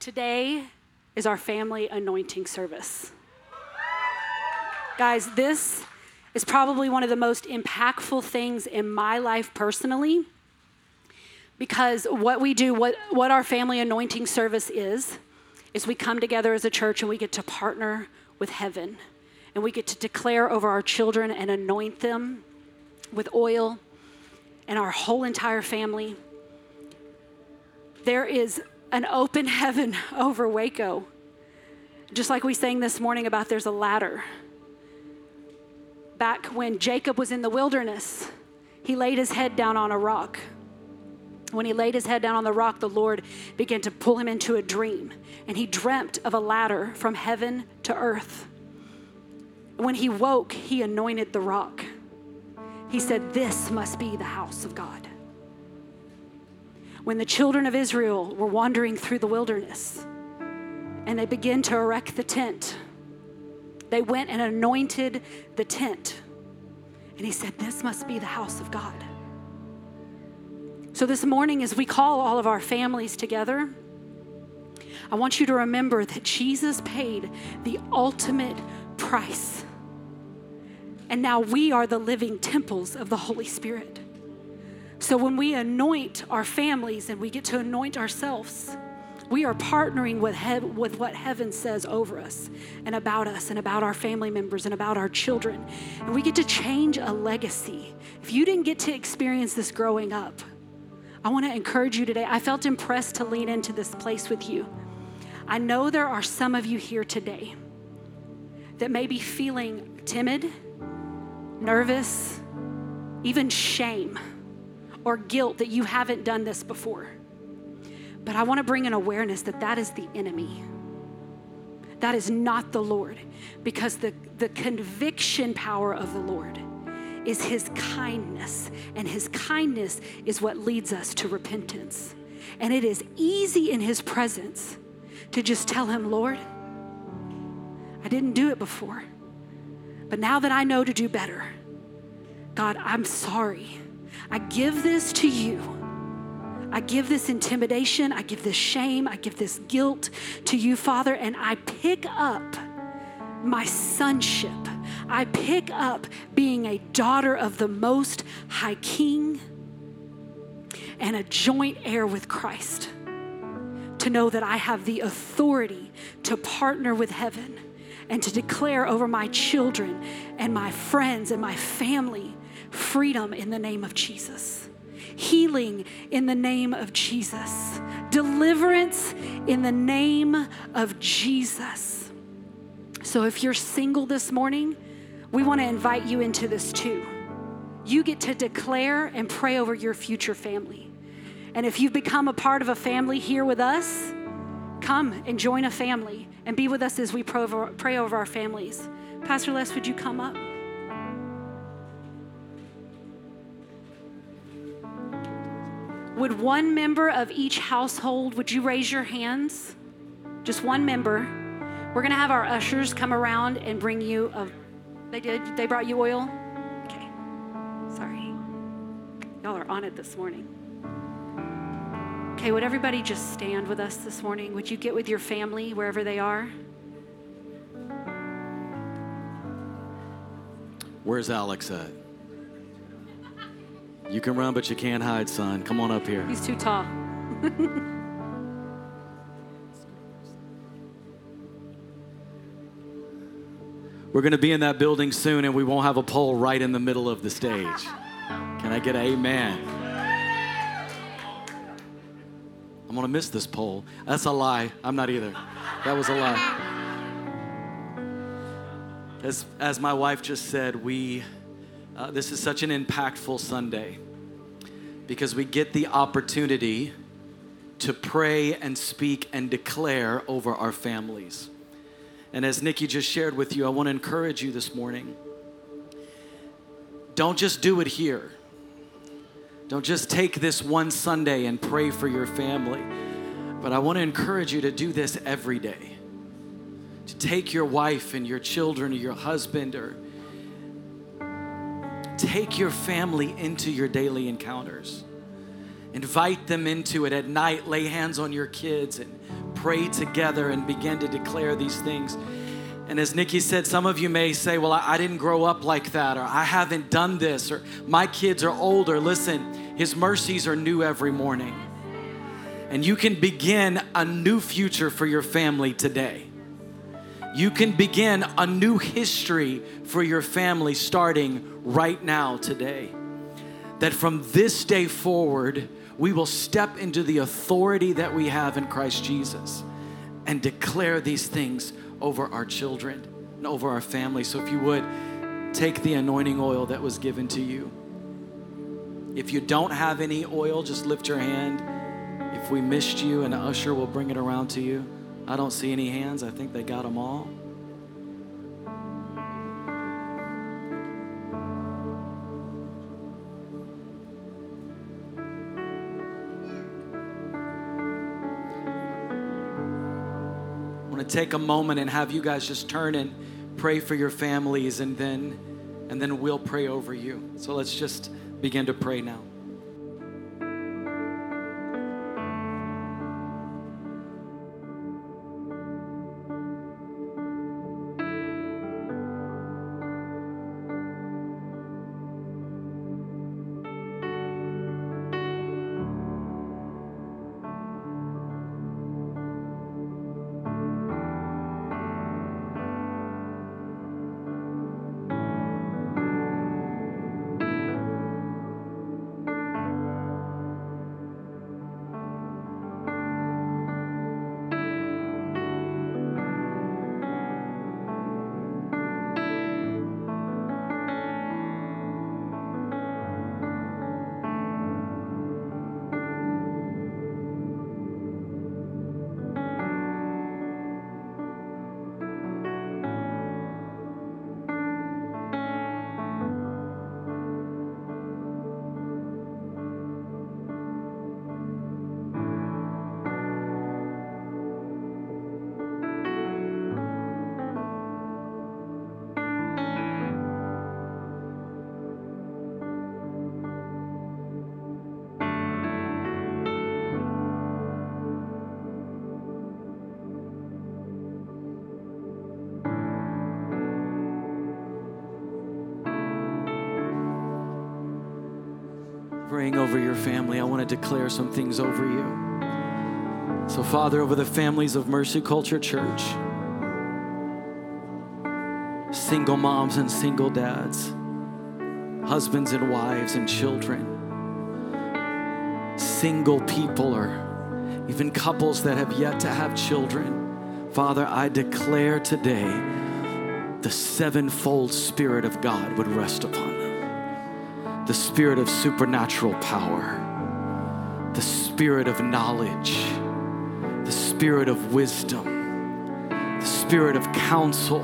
Today is our family anointing service. Guys, this is probably one of the most impactful things in my life personally because what we do, what, what our family anointing service is, is we come together as a church and we get to partner with heaven and we get to declare over our children and anoint them with oil and our whole entire family. There is an open heaven over Waco. Just like we sang this morning about there's a ladder. Back when Jacob was in the wilderness, he laid his head down on a rock. When he laid his head down on the rock, the Lord began to pull him into a dream, and he dreamt of a ladder from heaven to earth. When he woke, he anointed the rock. He said, This must be the house of God. When the children of Israel were wandering through the wilderness and they began to erect the tent, they went and anointed the tent. And he said, This must be the house of God. So, this morning, as we call all of our families together, I want you to remember that Jesus paid the ultimate price. And now we are the living temples of the Holy Spirit. So, when we anoint our families and we get to anoint ourselves, we are partnering with, with what heaven says over us and about us and about our family members and about our children. And we get to change a legacy. If you didn't get to experience this growing up, I want to encourage you today. I felt impressed to lean into this place with you. I know there are some of you here today that may be feeling timid, nervous, even shame or guilt that you haven't done this before. But I want to bring an awareness that that is the enemy. That is not the Lord, because the, the conviction power of the Lord is his kindness, and his kindness is what leads us to repentance. And it is easy in his presence to just tell him, Lord, I didn't do it before, but now that I know to do better, God, I'm sorry. I give this to you. I give this intimidation, I give this shame, I give this guilt to you, Father, and I pick up my sonship. I pick up being a daughter of the Most High King and a joint heir with Christ. To know that I have the authority to partner with heaven and to declare over my children and my friends and my family freedom in the name of Jesus healing in the name of Jesus, deliverance in the name of Jesus. So if you're single this morning, we want to invite you into this too. You get to declare and pray over your future family. And if you've become a part of a family here with us, come and join a family and be with us as we pray over our families. Pastor Les, would you come up? Would one member of each household, would you raise your hands? Just one member. We're going to have our ushers come around and bring you a They did they brought you oil? Okay. Sorry. Y'all are on it this morning. Okay, would everybody just stand with us this morning? Would you get with your family wherever they are? Where's Alex at? You can run, but you can't hide, son. Come on up here. He's too tall. We're going to be in that building soon, and we won't have a pole right in the middle of the stage. Can I get an amen? I'm going to miss this pole. That's a lie. I'm not either. That was a lie. As, as my wife just said, we uh, this is such an impactful Sunday because we get the opportunity to pray and speak and declare over our families. And as Nikki just shared with you, I want to encourage you this morning. Don't just do it here. Don't just take this one Sunday and pray for your family. But I want to encourage you to do this every day. To take your wife and your children or your husband or Take your family into your daily encounters. Invite them into it at night. Lay hands on your kids and pray together and begin to declare these things. And as Nikki said, some of you may say, Well, I, didn't grow up like that, or I haven't done this, or my kids are older. Listen, His mercies are new every morning. And you can begin a new future for your family today. You can begin a new history for your family starting right now, today. That from this day forward, we will step into the authority that we have in Christ Jesus and declare these things over our children and over our family. So if you would, take the anointing oil that was given to you. If you don't have any oil, just lift your hand. If we missed you, an usher will bring it around to you. I don't see any hands. I think they got them all. I want to take a moment and have you guys just turn and pray for your families and then and then we'll pray over you. So let's just begin to pray now. Praying over your family, I want to declare some things over you. So, Father, over the families of Mercy Culture Church, single moms and single dads, husbands and wives and children, single people, or even couples that have yet to have children. Father, I declare today the sevenfold Spirit of God would rest upon the spirit of supernatural power, the spirit of knowledge, the spirit of wisdom, the spirit of counsel,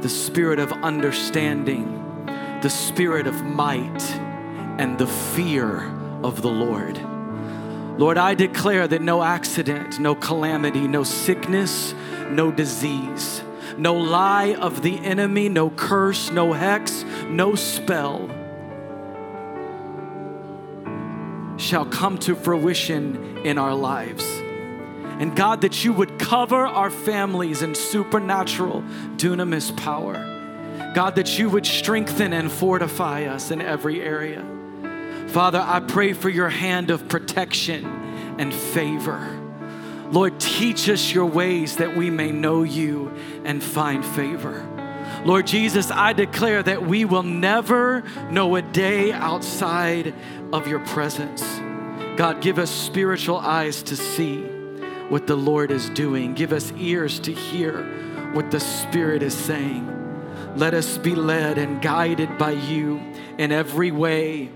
the spirit of understanding, the spirit of might, and the fear of the Lord. Lord, I declare that no accident, no calamity, no sickness, no disease, no lie of the enemy, no curse, no hex, no spell shall come to fruition in our lives. And God, that you would cover our families in supernatural dunamis power. God, that you would strengthen and fortify us in every area. Father, I pray for your hand of protection and favor. Lord, teach us your ways that we may know you and find favor. Lord Jesus, I declare that we will never know a day outside of your presence. God, give us spiritual eyes to see what the Lord is doing. Give us ears to hear what the Spirit is saying. Let us be led and guided by you in every way.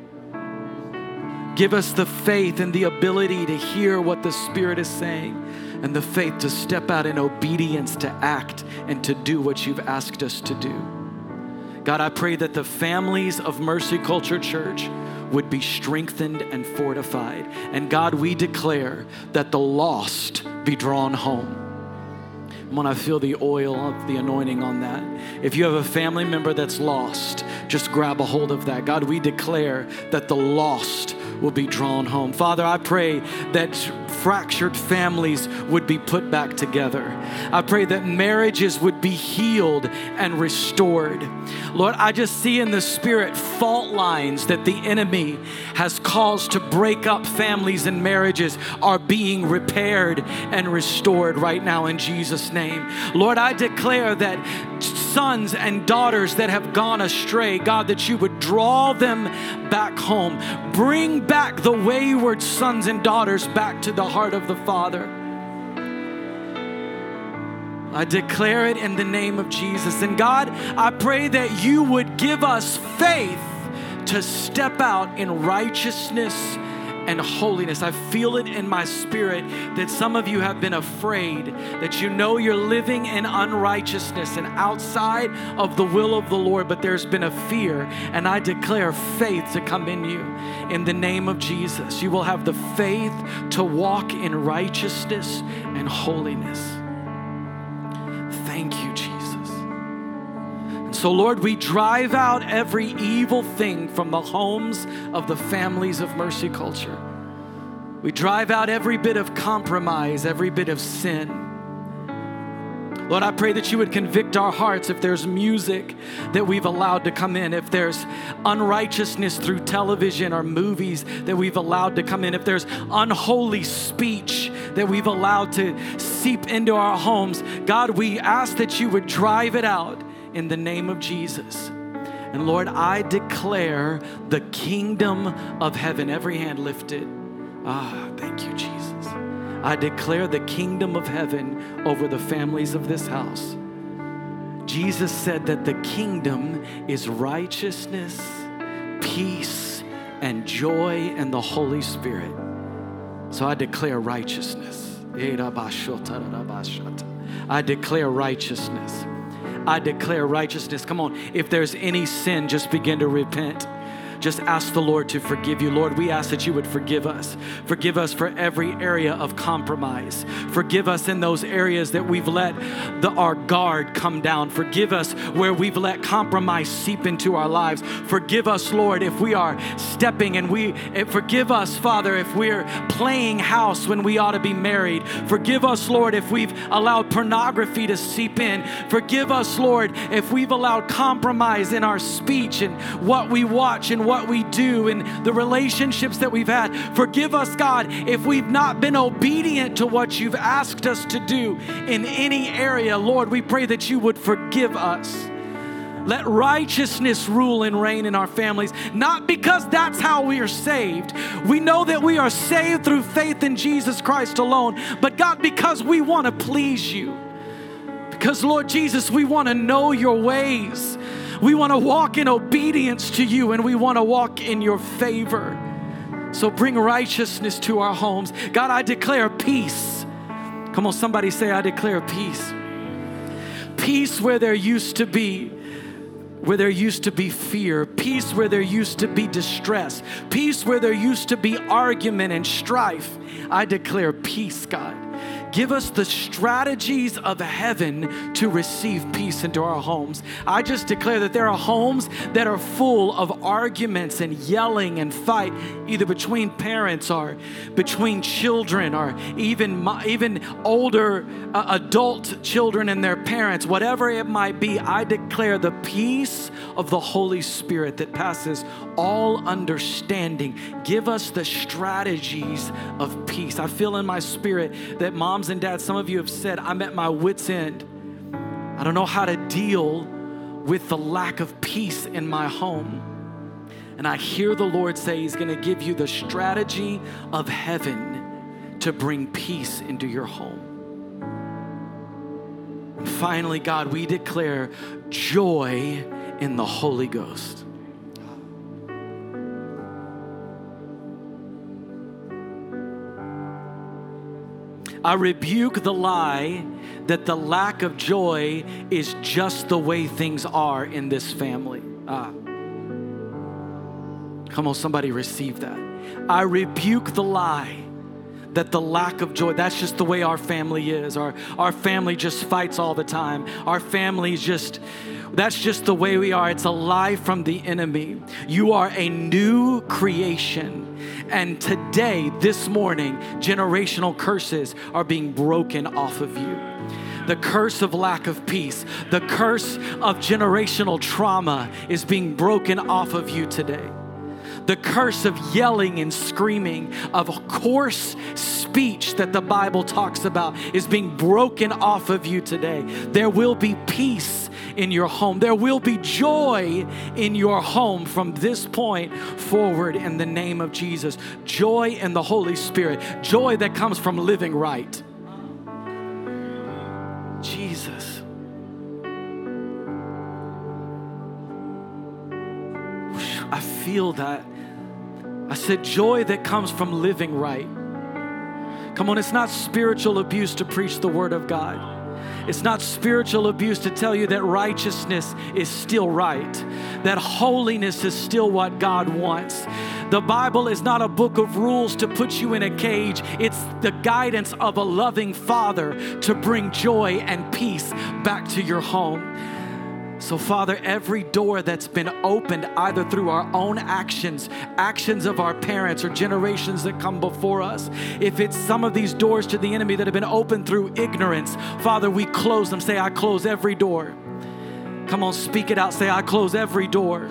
Give us the faith and the ability to hear what the Spirit is saying and the faith to step out in obedience to act and to do what you've asked us to do. God, I pray that the families of Mercy Culture Church would be strengthened and fortified. And God, we declare that the lost be drawn home. When I feel the oil of the anointing on that. If you have a family member that's lost, just grab a hold of that. God, we declare that the lost will be drawn home. Father, I pray that fractured families would be put back together. I pray that marriages would be healed and restored. Lord, I just see in the spirit fault lines that the enemy has caused to break up families and marriages are being repaired and restored right now in Jesus' name. Lord, I declare that sons and daughters that have gone astray, God, that you would draw them back home. Bring back the wayward sons and daughters back to the heart of the Father. I declare it in the name of Jesus. And God, I pray that you would give us faith to step out in righteousness and holiness. I feel it in my spirit that some of you have been afraid, that you know you're living in unrighteousness and outside of the will of the Lord, but there's been a fear. And I declare faith to come in you in the name of Jesus. You will have the faith to walk in righteousness and holiness. Thank you, Jesus. So, Lord, we drive out every evil thing from the homes of the families of mercy culture. We drive out every bit of compromise, every bit of sin. Lord, I pray that you would convict our hearts if there's music that we've allowed to come in, if there's unrighteousness through television or movies that we've allowed to come in, if there's unholy speech that we've allowed to seep into our homes. God, we ask that you would drive it out in the name of Jesus. And Lord, I declare the kingdom of heaven. Every hand lifted. Ah, thank you, Jesus. I declare the kingdom of heaven over the families of this house. Jesus said that the kingdom is righteousness, peace, and joy in the Holy Spirit. So I declare righteousness. I declare righteousness. I declare righteousness. Come on, if there's any sin, just begin to repent just ask the Lord to forgive you. Lord, we ask that you would forgive us. Forgive us for every area of compromise. Forgive us in those areas that we've let the, our guard come down. Forgive us where we've let compromise seep into our lives. Forgive us, Lord, if we are stepping and we eh, forgive us, Father, if we're playing house when we ought to be married. Forgive us, Lord, if we've allowed pornography to seep in. Forgive us, Lord, if we've allowed compromise in our speech and what we watch and what we do and the relationships that we've had. Forgive us, God, if we've not been obedient to what you've asked us to do in any area. Lord, we pray that you would forgive us. Let righteousness rule and reign in our families, not because that's how we are saved. We know that we are saved through faith in Jesus Christ alone, but God, because we want to please you. Because, Lord Jesus, we want to know your ways. We want to walk in obedience to you and we want to walk in your favor. So bring righteousness to our homes. God, I declare peace. Come on, somebody say, I declare peace. Peace where there used to be where there used to be fear, peace where there used to be distress, peace where there used to be argument and strife. I declare peace, God. Give us the strategies of heaven to receive peace into our homes. I just declare that there are homes that are full of arguments and yelling and fight, either between parents or between children or even, even older uh, adult children and their parents, whatever it might be. I declare the peace of the Holy Spirit that passes all understanding. Give us the strategies of peace. I feel in my spirit that mom moms and dads, some of you have said, I'm at my wits' end. I don't know how to deal with the lack of peace in my home. And I hear the Lord say He's gonna give you the strategy of heaven to bring peace into your home. And finally, God, we declare joy in the Holy Ghost. I rebuke the lie that the lack of joy is just the way things are in this family. Ah. Come on, somebody receive that. I rebuke the lie that the lack of joy, that's just the way our family is. Our, our family just fights all the time. Our family just, That's just the way we are. It's a lie from the enemy. You are a new creation. And today, this morning, generational curses are being broken off of you the curse of lack of peace, the curse of generational trauma is being broken off of you today. The curse of yelling and screaming, of coarse speech that the Bible talks about, is being broken off of you today. There will be peace in your home. There will be joy in your home from this point forward in the name of Jesus. Joy in the Holy Spirit, joy that comes from living right. Jesus. I feel that. I said, joy that comes from living right. Come on, it's not spiritual abuse to preach the Word of God. It's not spiritual abuse to tell you that righteousness is still right, that holiness is still what God wants. The Bible is not a book of rules to put you in a cage. It's the guidance of a loving Father to bring joy and peace back to your home. So, Father, every door that's been opened either through our own actions, actions of our parents, or generations that come before us, if it's some of these doors to the enemy that have been opened through ignorance, Father, we close them. Say, I close every door. Come on, speak it out. Say, I close every door.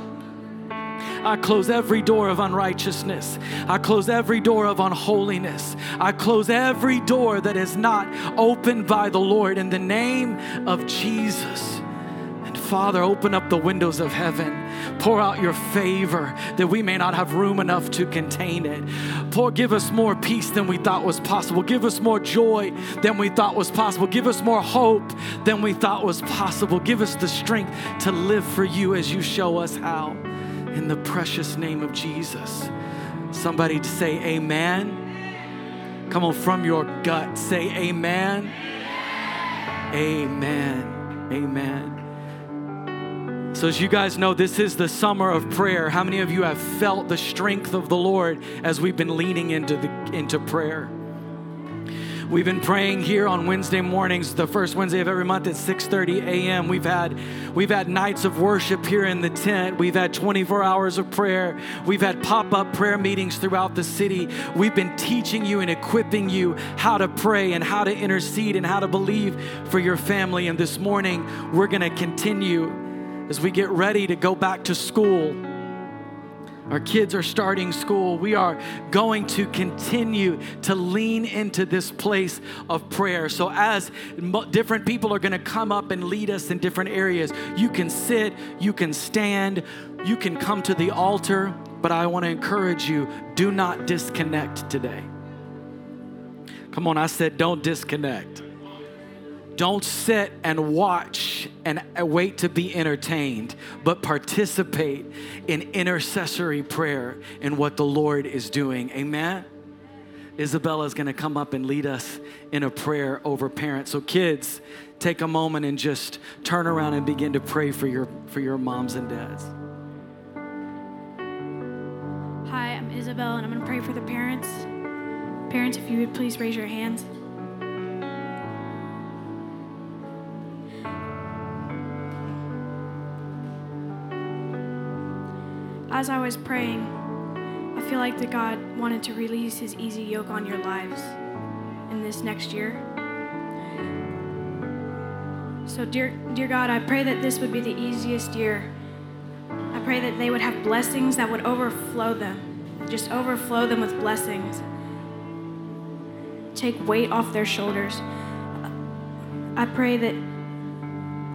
I close every door of unrighteousness. I close every door of unholiness. I close every door that is not opened by the Lord in the name of Jesus. Father, open up the windows of heaven. Pour out your favor that we may not have room enough to contain it. Pour, give us more peace than we thought was possible. Give us more joy than we thought was possible. Give us more hope than we thought was possible. Give us the strength to live for you as you show us how. In the precious name of Jesus. Somebody say, Amen. Come on, from your gut, say, Amen. Amen. Amen. So, as you guys know, this is the summer of prayer. How many of you have felt the strength of the Lord as we've been leaning into, the, into prayer? We've been praying here on Wednesday mornings, the first Wednesday of every month at 6:30 a.m. We've had we've had nights of worship here in the tent. We've had 24 hours of prayer. We've had pop-up prayer meetings throughout the city. We've been teaching you and equipping you how to pray and how to intercede and how to believe for your family. And this morning, we're going to continue as we get ready to go back to school. Our kids are starting school. We are going to continue to lean into this place of prayer. So, as different people are going to come up and lead us in different areas, you can sit, you can stand, you can come to the altar. But I want to encourage you do not disconnect today. Come on, I said, don't disconnect. Don't sit and watch and wait to be entertained, but participate in intercessory prayer in what the Lord is doing. Amen. Isabella is going to come up and lead us in a prayer over parents. So kids, take a moment and just turn around and begin to pray for your for your moms and dads. Hi, I'm Isabel and I'm going to pray for the parents. Parents, if you would please raise your hands. As I was praying, I feel like that God wanted to release his easy yoke on your lives in this next year. So, dear, dear God, I pray that this would be the easiest year. I pray that they would have blessings that would overflow them, just overflow them with blessings. Take weight off their shoulders. I pray that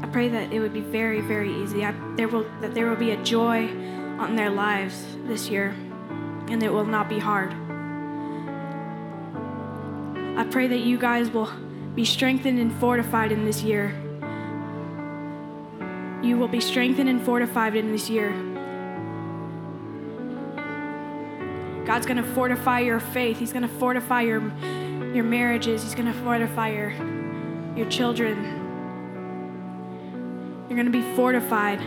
I pray that it would be very, very easy. I, there will that there will be a joy on their lives this year, and it will not be hard. I pray that you guys will be strengthened and fortified in this year. You will be strengthened and fortified in this year. God's going to fortify your faith. He's going to fortify your, your marriages. He's going to fortify your, your children. You're going to be fortified.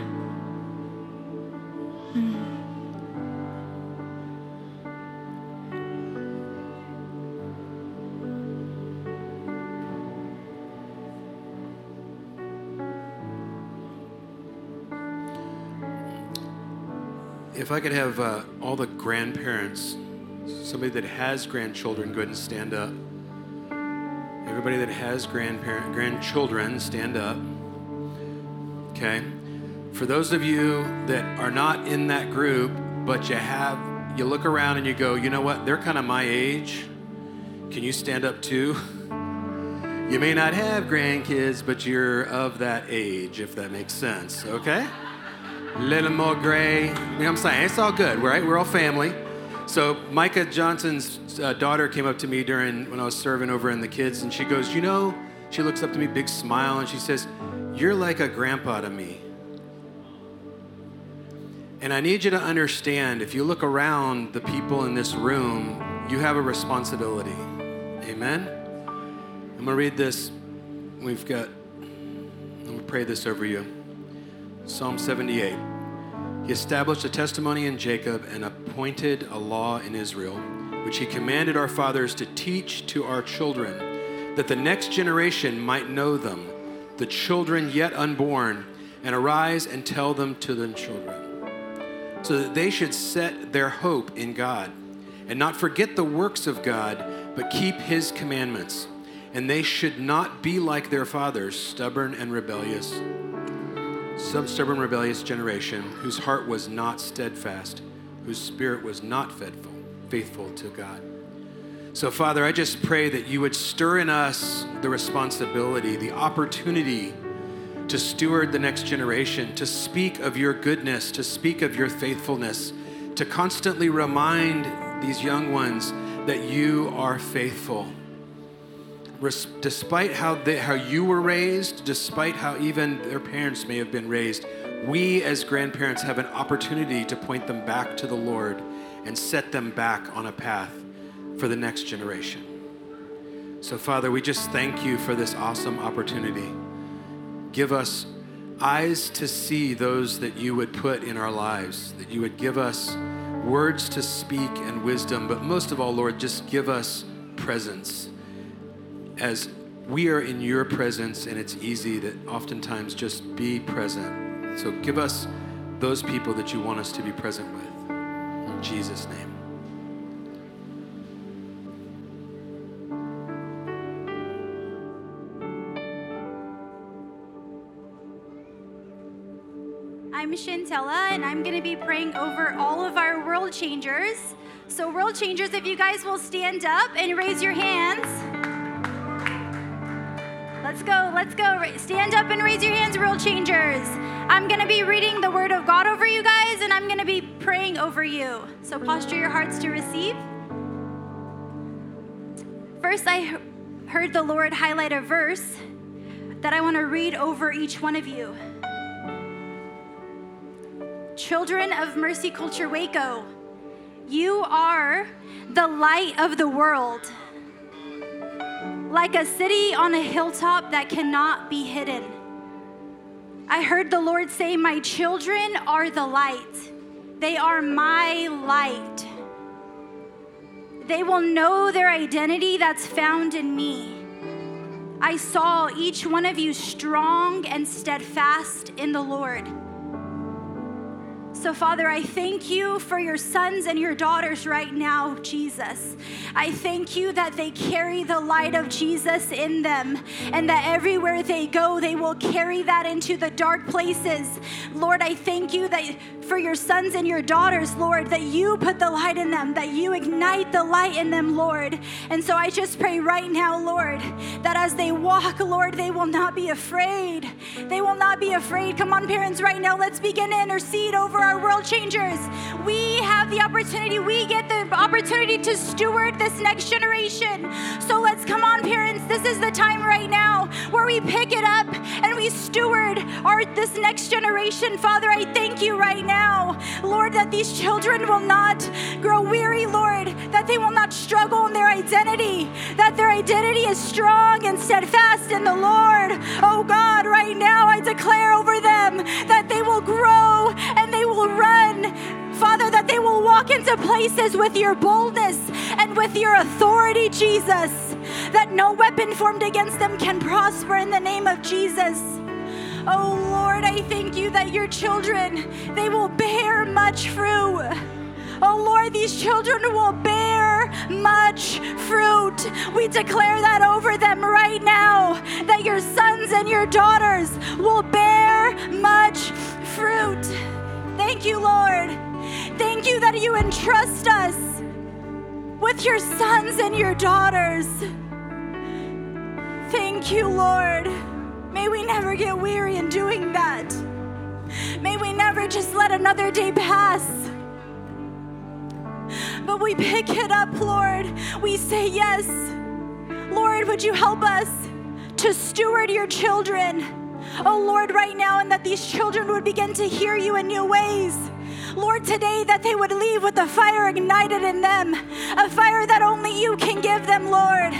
If I could have uh, all the grandparents, somebody that has grandchildren, go ahead and stand up. Everybody that has grandparent grandchildren, stand up. Okay. For those of you that are not in that group, but you have, you look around and you go, you know what? They're kind of my age. Can you stand up too? You may not have grandkids, but you're of that age, if that makes sense. Okay. Little more gray. You know what I'm saying? It's all good, right? We're all family. So Micah Johnson's uh, daughter came up to me during when I was serving over in the kids, and she goes, "You know," she looks up to me, big smile, and she says, "You're like a grandpa to me." And I need you to understand if you look around the people in this room, you have a responsibility. Amen? I'm going to read this. We've got, I'm going to pray this over you. Psalm 78. He established a testimony in Jacob and appointed a law in Israel, which he commanded our fathers to teach to our children, that the next generation might know them, the children yet unborn, and arise and tell them to the children so that they should set their hope in God and not forget the works of God, but keep his commandments. And they should not be like their fathers, stubborn and rebellious, some stubborn, rebellious generation whose heart was not steadfast, whose spirit was not faithful, faithful to God. So, Father, I just pray that you would stir in us the responsibility, the opportunity to steward the next generation, to speak of your goodness, to speak of your faithfulness, to constantly remind these young ones that you are faithful. Despite how, they, how you were raised, despite how even their parents may have been raised, we as grandparents have an opportunity to point them back to the Lord and set them back on a path for the next generation. So, Father, we just thank you for this awesome opportunity. Give us eyes to see those that you would put in our lives, that you would give us words to speak and wisdom, but most of all, Lord, just give us presence. As we are in your presence, and it's easy to oftentimes just be present. So give us those people that you want us to be present with. In Jesus' name. I'm Shantella, and I'm going to be praying over all of our world changers. So, world changers, if you guys will stand up and raise your hands. Let's go, let's go. Stand up and raise your hands, world changers. I'm going to be reading the word of God over you guys, and I'm going to be praying over you. So, posture your hearts to receive. First, I heard the Lord highlight a verse that I want to read over each one of you. Children of Mercy Culture Waco, you are the light of the world. Like a city on a hilltop that cannot be hidden. I heard the Lord say, My children are the light. They are my light. They will know their identity that's found in me. I saw each one of you strong and steadfast in the Lord. So, Father, I thank you for your sons and your daughters right now, Jesus. I thank you that they carry the light of Jesus in them and that everywhere they go, they will carry that into the dark places. Lord, I thank you that for your sons and your daughters, Lord, that you put the light in them, that you ignite the light in them, Lord. And so I just pray right now, Lord, that as they walk, Lord, they will not be afraid. They will not be afraid. Come on, parents, right now, let's begin to intercede over our world changers. We have the opportunity, we get opportunity to steward this next generation. So let's come on, parents. This is the time right now where we pick it up and we steward our this next generation. Father, I thank you right now, Lord, that these children will not grow weary, Lord, that they will not struggle in their identity, that their identity is strong and steadfast in the Lord. Oh God, right now I declare over them that they will grow and they will run. Father, that they will walk into places with your boldness and with your authority, Jesus, that no weapon formed against them can prosper in the name of Jesus. Oh Lord, I thank you that your children, they will bear much fruit. Oh Lord, these children will bear much fruit. We declare that over them right now, that your sons and your daughters will bear much fruit. Thank you, Lord. Thank you that you entrust us with your sons and your daughters. Thank you, Lord. May we never get weary in doing that. May we never just let another day pass. But we pick it up, Lord. We say, Yes. Lord, would you help us to steward your children? Oh, Lord, right now, and that these children would begin to hear you in new ways. Lord, today that they would leave with a fire ignited in them, a fire that only you can give them, Lord.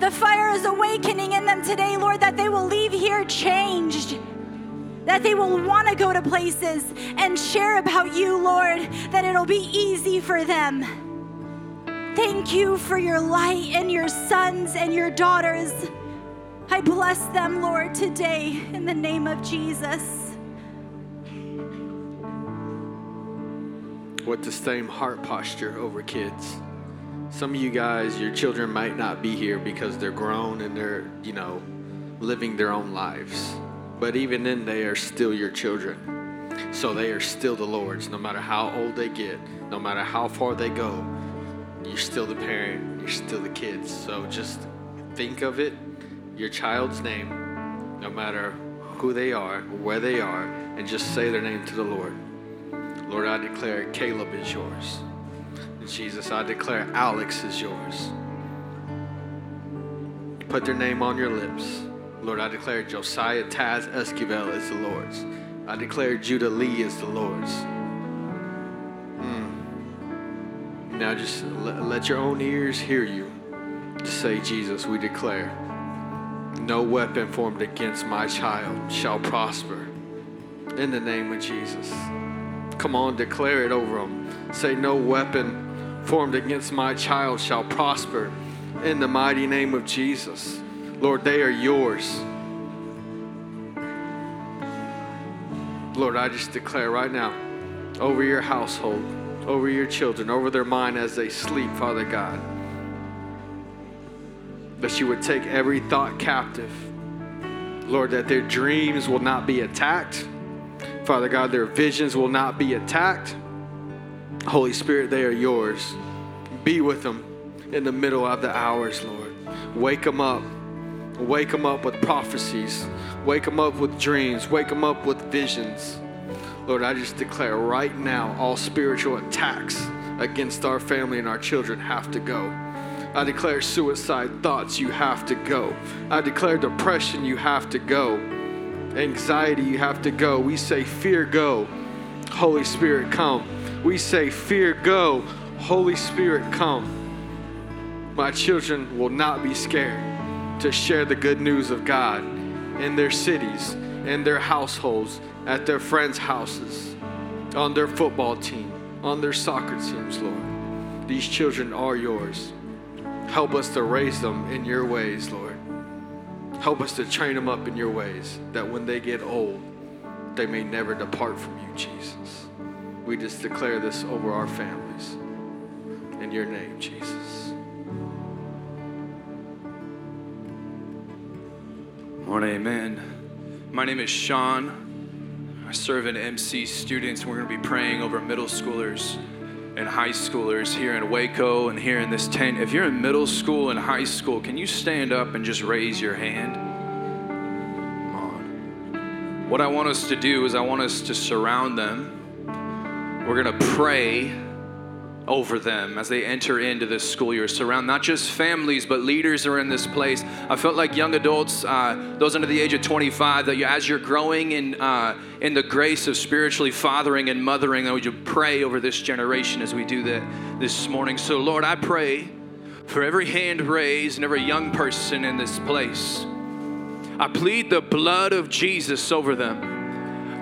The fire is awakening in them today, Lord, that they will leave here changed. That they will want to go to places and share about you, Lord, that it'll be easy for them. Thank you for your light and your sons and your daughters. I bless them, Lord, today in the name of Jesus. With the same heart posture over kids. Some of you guys, your children might not be here because they're grown and they're, you know, living their own lives. But even then, they are still your children. So they are still the Lord's. No matter how old they get, no matter how far they go, you're still the parent, you're still the kids. So just think of it, your child's name, no matter who they are, where they are, and just say their name to the Lord. Lord, I declare Caleb is yours. Jesus, I declare Alex is yours. Put their name on your lips. Lord, I declare Josiah Taz Esquivel is the Lord's. I declare Judah Lee is the Lord's. Mm. Now just let, let your own ears hear you. Just say, Jesus, we declare no weapon formed against my child shall prosper. In the name of Jesus. Come on, declare it over them. Say, No weapon formed against my child shall prosper. In the mighty name of Jesus. Lord, they are yours. Lord, I just declare right now over your household, over your children, over their mind as they sleep, Father God, that you would take every thought captive. Lord, that their dreams will not be attacked. Father God, their visions will not be attacked. Holy Spirit, they are yours. Be with them in the middle of the hours, Lord. Wake them up. Wake them up with prophecies. Wake them up with dreams. Wake them up with visions. Lord, I just declare right now all spiritual attacks against our family and our children have to go. I declare suicide thoughts, you have to go. I declare depression, you have to go. Anxiety, you have to go. We say, fear, go. Holy Spirit, come. We say, fear, go. Holy Spirit, come. My children will not be scared to share the good news of God in their cities, in their households, at their friends' houses, on their football team, on their soccer teams, Lord. These children are yours. Help us to raise them in your ways, Lord. Help us to train them up in your ways that when they get old, they may never depart from you, Jesus. We just declare this over our families. In your name, Jesus. Lord, amen. My name is Sean. I serve in MC students. We're going to be praying over middle schoolers and high schoolers here in Waco and here in this tent. If you're in middle school and high school, can you stand up and just raise your hand? Come on. What I want us to do is I want us to surround them. We're going to pray over them as they enter into this school year. Surround not just families, but leaders are in this place. I felt like young adults, uh, those under the age of 25, that you, as you're growing in uh, in the grace of spiritually fathering and mothering, I would you pray over this generation as we do that this morning. So, Lord, I pray for every hand raised and every young person in this place. I plead the blood of Jesus over them.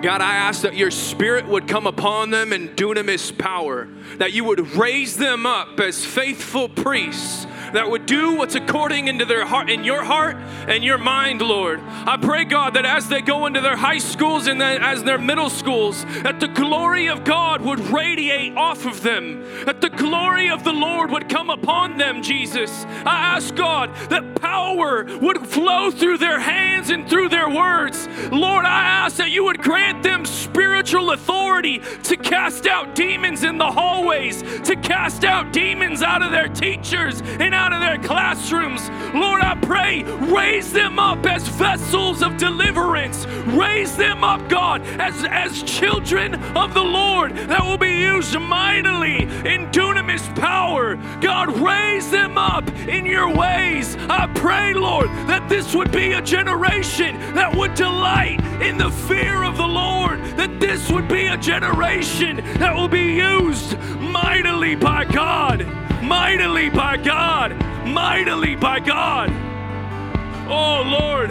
God, I ask that your spirit would come upon them and do in dunamis power, that you would raise them up as faithful priests, that would do what's according into their heart, in your heart and your mind, Lord. I pray, God, that as they go into their high schools and then as their middle schools, that the glory of God would radiate off of them, that the glory of the Lord would come upon them, Jesus. I ask, God, that power would flow through their hands and through their words. Lord, I ask that you would grant them spiritual authority to cast out demons in the hallways, to cast out demons out of their teachers and out of their classrooms. Lord, I pray, raise them up as vessels of deliverance. Raise them up, God, as, as children of the Lord that will be used mightily in dunamis power. God, raise them up in your ways. I pray, Lord, that this would be a generation that would delight in the fear of the Lord, that this would be a generation that will be used mightily by God, mightily by God, mightily by God. Oh, Lord,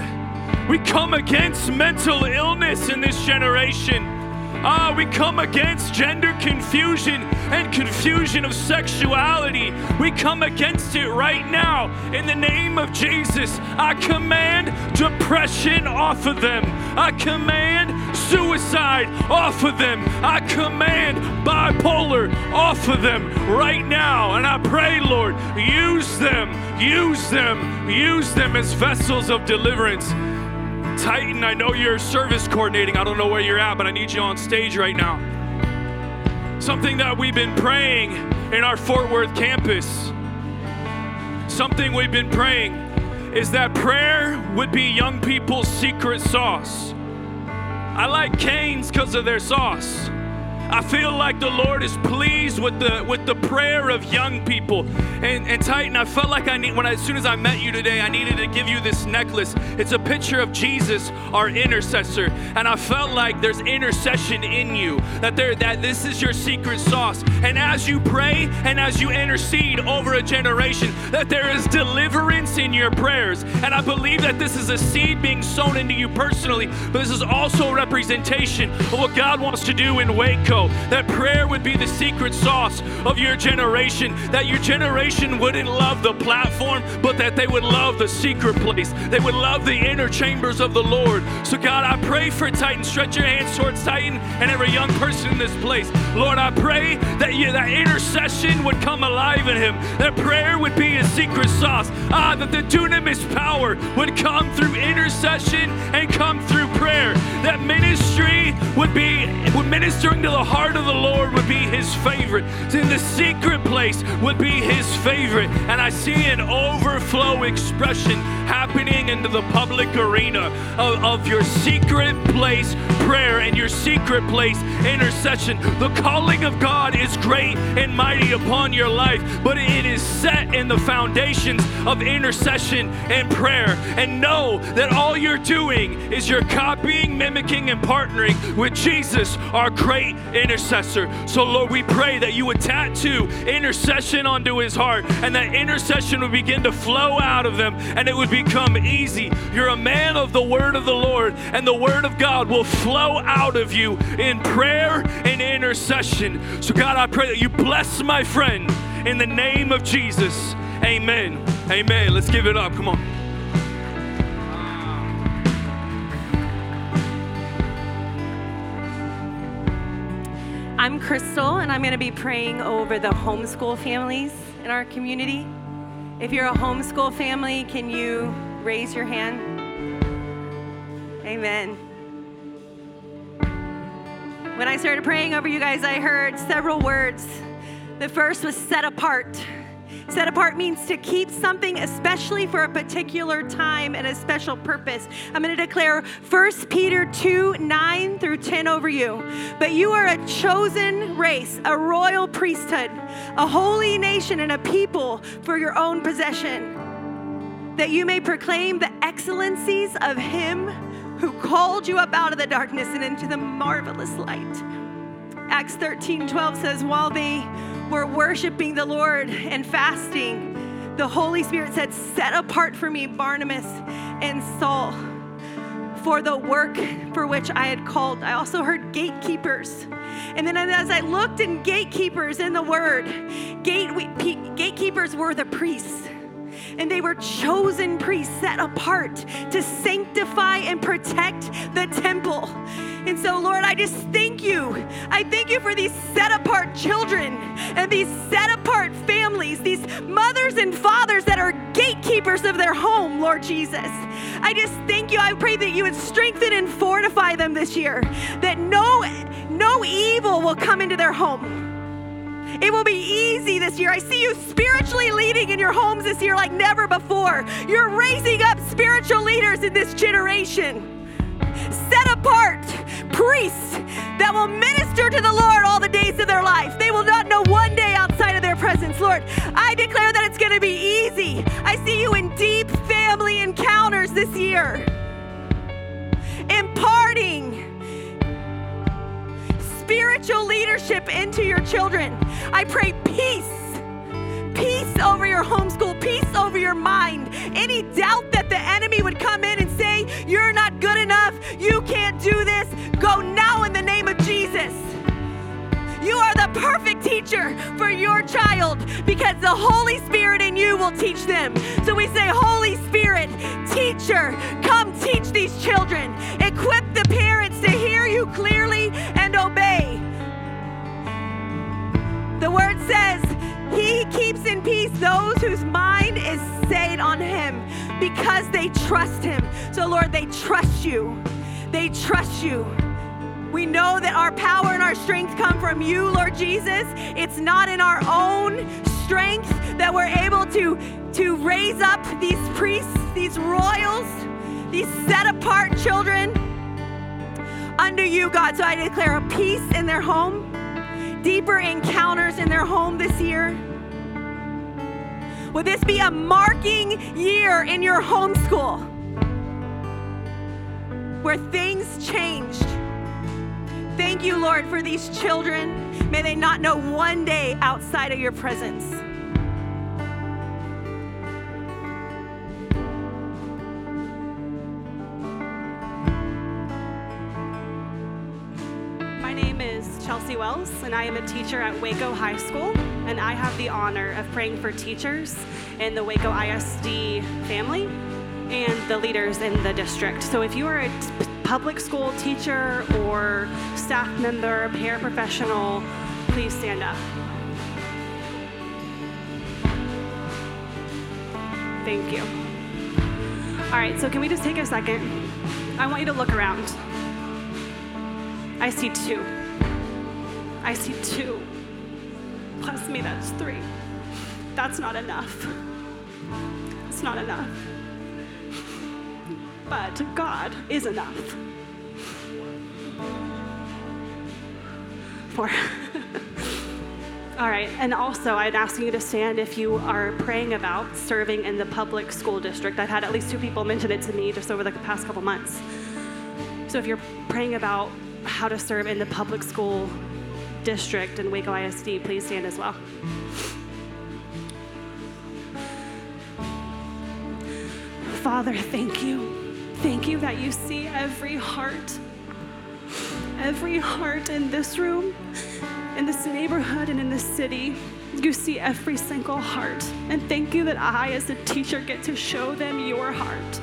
we come against mental illness in this generation. Ah, we come against gender confusion and confusion of sexuality. We come against it right now in the name of Jesus. I command depression off of them. I command suicide off of them. I command bipolar off of them right now. And I pray, Lord, use them, use them, use them as vessels of deliverance. Titan, I know you're service coordinating. I don't know where you're at, but I need you on stage right now. Something that we've been praying in our Fort Worth campus, something we've been praying is that prayer would be young people's secret sauce. I like Cane's because of their sauce. I feel like the Lord is pleased with the with the prayer of young people. And, and Titan, I felt like I need when I, as soon as I met you today, I needed to give you this necklace. It's a picture of Jesus, our intercessor, and I felt like there's intercession in you. That there that this is your secret sauce. And as you pray and as you intercede over a generation, that there is deliverance in your prayers. And I believe that this is a seed being sown into you personally, but this is also a representation of what God wants to do in Waco. That prayer would be the secret sauce of your generation. That your generation wouldn't love the platform, but that they would love the secret place. They would love the inner chambers of the Lord. So, God, I pray for Titan. Stretch your hands towards Titan and every young person in this place. Lord, I pray that you, that intercession would come alive in him. That prayer would be his secret sauce. Ah, that the dunamis power would come through intercession and come through prayer. That ministry would be would ministering to the heart of the Lord would be his favorite. In the secret place would be his favorite. And I see an overflow expression happening into the public arena of, of your secret place prayer and your secret place intercession. The calling of God is great and mighty upon your life, but it is set in the foundations of intercession and prayer. And know that all you're doing is you're copying, mimicking, and partnering with Jesus, our great intercessor. So, Lord, we pray that you would tattoo intercession onto his heart and that intercession would begin to flow out of them and it would become easy. You're a man of the word of the Lord, and the word of God will flow out of you in prayer and intercession. So, God, I pray that you bless my friend in the name of Jesus. Amen. Amen. Let's give it up. Come on. I'm Crystal, and I'm going to be praying over the homeschool families in our community. If you're a homeschool family, can you raise your hand? Amen. When I started praying over you guys, I heard several words. The first was set apart. Set apart means to keep something especially for a particular time and a special purpose. I'm going to declare 1 Peter 2 9 through 10 over you. But you are a chosen race, a royal priesthood, a holy nation, and a people for your own possession, that you may proclaim the excellencies of Him who called you up out of the darkness and into the marvelous light. Acts 13 12 says, While they were worshiping the Lord and fasting, the Holy Spirit said, Set apart for me Barnabas and Saul for the work for which I had called. I also heard gatekeepers. And then as I looked in gatekeepers in the word, gate, gatekeepers were the priests. and they were chosen priests set apart to sanctify and protect the temple. And so, Lord, I just thank you. I thank you for these set apart children and these set apart families, these mothers and fathers that are gatekeepers of their home, Lord Jesus. I just thank you. I pray that you would strengthen and fortify them this year, that no, no evil will come into their home. It will be easy this year. I see you spiritually leading in your homes this year like never before. You're raising up spiritual leaders in this generation set apart priests that will minister to the Lord all the days of their life. They will not know one day outside of their presence. Lord, I declare that it's going to be easy. I see you in deep family encounters this year, imparting spiritual leadership into your children. I pray peace peace over your homeschool, peace over your mind. Any doubt that the enemy would come in and say, You're not good enough, you can't do this, go now in the name of Jesus. You are the perfect teacher for your child because the Holy Spirit in you will teach them. So we say, Holy Spirit, teacher, come teach these children. Those whose mind is stayed on Him because they trust Him. So, Lord, they trust you. They trust you. We know that our power and our strength come from you, Lord Jesus. It's not in our own strength that we're able to, to raise up these priests, these royals, these set apart children under you, God. So I declare a peace in their home deeper encounters in their home this year? Would this be a marking year in your homeschool where things changed? Thank you, Lord, for these children. May they not know one day outside of your presence. Wells, and I am a teacher at Waco High School. And I have the honor of praying for teachers in the Waco ISD family and the leaders in the district. So if you are a public school teacher or staff member, paraprofessional, please stand up. Thank you. All right, so can we just take a second? I want you to look around. I see two. I see two. Plus me, that's three. That's not enough. It's not enough. But God is enough. Four. All right, and also I'd ask you to stand if you are praying about serving in the public school district. I've had at least two people mention it to me just over the past couple months. So if you're praying about how to serve in the public school district and Waco ISD, please stand as well. Father, thank you. Thank you that you see every heart, every heart in this room, in this neighborhood, and in this city. You see every single heart. And thank you that I, as a teacher, get to show them your heart.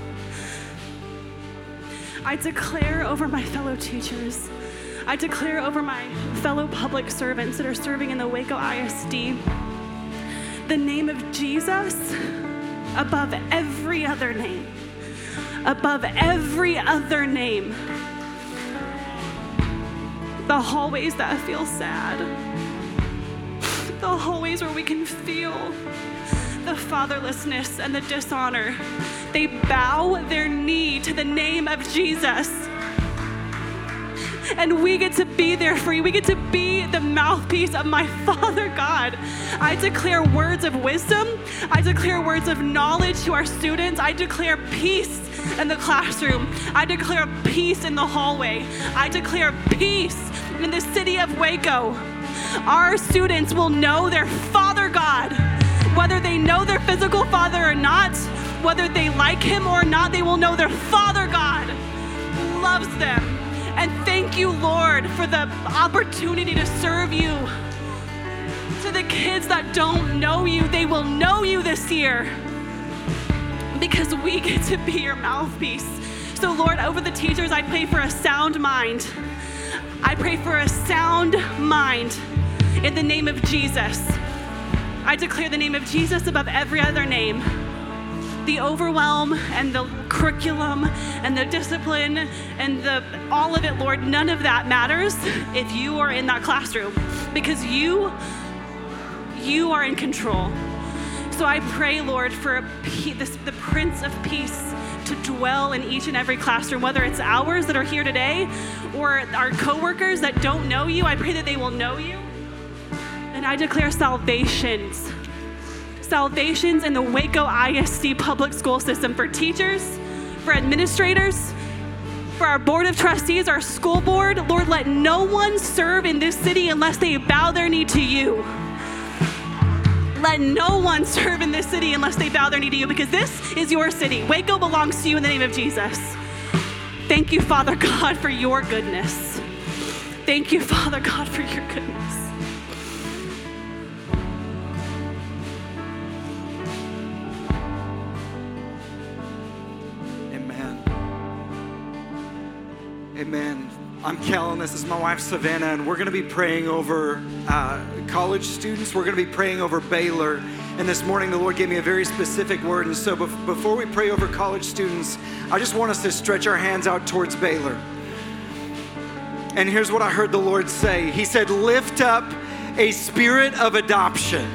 I declare over my fellow teachers I declare over my fellow public servants that are serving in the Waco ISD the name of Jesus above every other name. Above every other name. The hallways that feel sad. The hallways where we can feel the fatherlessness and the dishonor. They bow their knee to the name of Jesus and we get to be there for you. We get to be the mouthpiece of my Father God. I declare words of wisdom. I declare words of knowledge to our students. I declare peace in the classroom. I declare peace in the hallway. I declare peace in the city of Waco. Our students will know their Father God, whether they know their physical father or not, whether they like him or not, they will know their Father God loves them and thank you, Lord, for the opportunity to serve you. To the kids that don't know you, they will know you this year. because we get to be your mouthpiece. So, Lord, over the teachers, I pray for a sound mind. I pray for a sound mind in the name of Jesus. I declare the name of Jesus above every other name. The overwhelm and the curriculum and the discipline and the all of it, Lord, none of that matters if you are in that classroom because you you are in control. So I pray, Lord, for this, the Prince of Peace to dwell in each and every classroom, whether it's ours that are here today or our coworkers that don't know you. I pray that they will know you. And I declare salvations. Salvations in the Waco ISD public school system for teachers, for administrators, for our board of trustees, our school board. Lord, let no one serve in this city unless they bow their knee to you. Let no one serve in this city unless they bow their knee to you because this is your city. Waco belongs to you in the name of Jesus. Thank you, Father God, for your goodness. Thank you, Father God, for your goodness. Amen. I'm Kellen. This is my wife Savannah, and we're going to be praying over uh, college students. We're going to be praying over Baylor. And this morning, the Lord gave me a very specific word. And so, bef- before we pray over college students, I just want us to stretch our hands out towards Baylor. And here's what I heard the Lord say He said, Lift up a spirit of adoption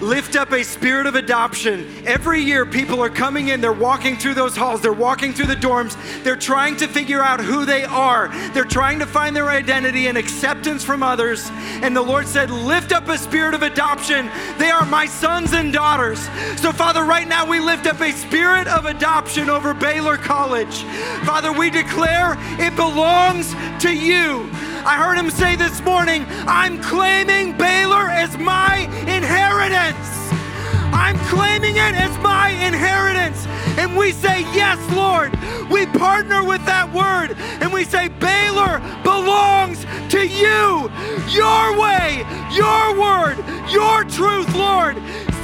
lift up a spirit of adoption. Every year, people are coming in, they're walking through those halls, they're walking through the dorms, they're trying to figure out who they are, they're trying to find their identity and acceptance from others. And the Lord said, Lift up a spirit of adoption. They are my sons and daughters. So, Father, right now we lift up a spirit of adoption over Baylor College. Father, we declare it belongs to you. I heard him say this morning, I'm claiming Baylor as my inheritance. I'm claiming it as my inheritance. And we say, Yes, Lord. We partner with that word and we say, Baylor belongs to you. Your way, your word, your truth, Lord.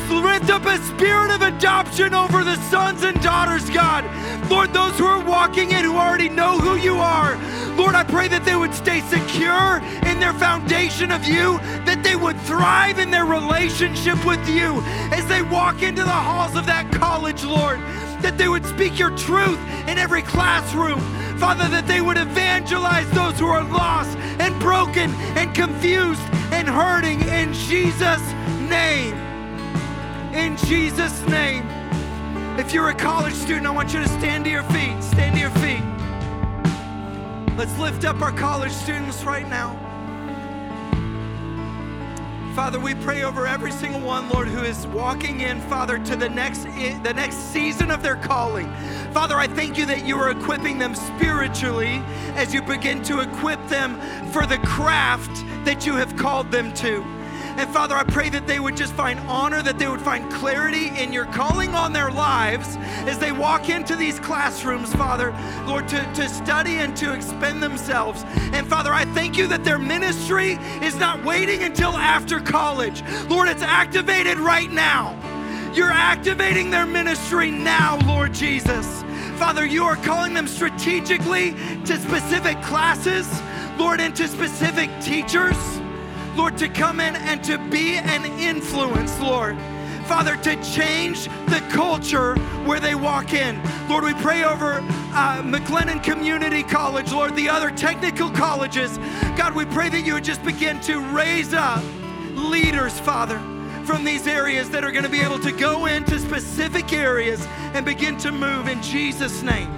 Lift up a spirit of adoption over the sons and daughters, God. Lord, those who are walking in who already know who you are. Lord, I pray that they would stay secure in their foundation of you, that they would thrive in their relationship with you as they walk into the halls of that college, Lord, that they would speak your truth in every classroom. Father, that they would evangelize those who are lost and broken and confused and hurting in Jesus' name. In Jesus' name. If you're a college student, I want you to stand to your feet. Stand to your feet. Let's lift up our college students right now. Father, we pray over every single one, Lord, who is walking in, Father, to the next the next season of their calling. Father, I thank you that you are equipping them spiritually as you begin to equip them for the craft that you have called them to. And Father, I pray that they would just find honor, that they would find clarity in your calling on their lives as they walk into these classrooms, Father, Lord, to, to study and to expend themselves. And Father, I thank you that their ministry is not waiting until after college. Lord, it's activated right now. You're activating their ministry now, Lord Jesus. Father, you are calling them strategically to specific classes, Lord, and to specific teachers. Lord, to come in and to be an influence, Lord. Father, to change the culture where they walk in. Lord, we pray over uh, McLennan Community College, Lord, the other technical colleges. God, we pray that you would just begin to raise up leaders, Father, from these areas that are going to be able to go into specific areas and begin to move in Jesus' name.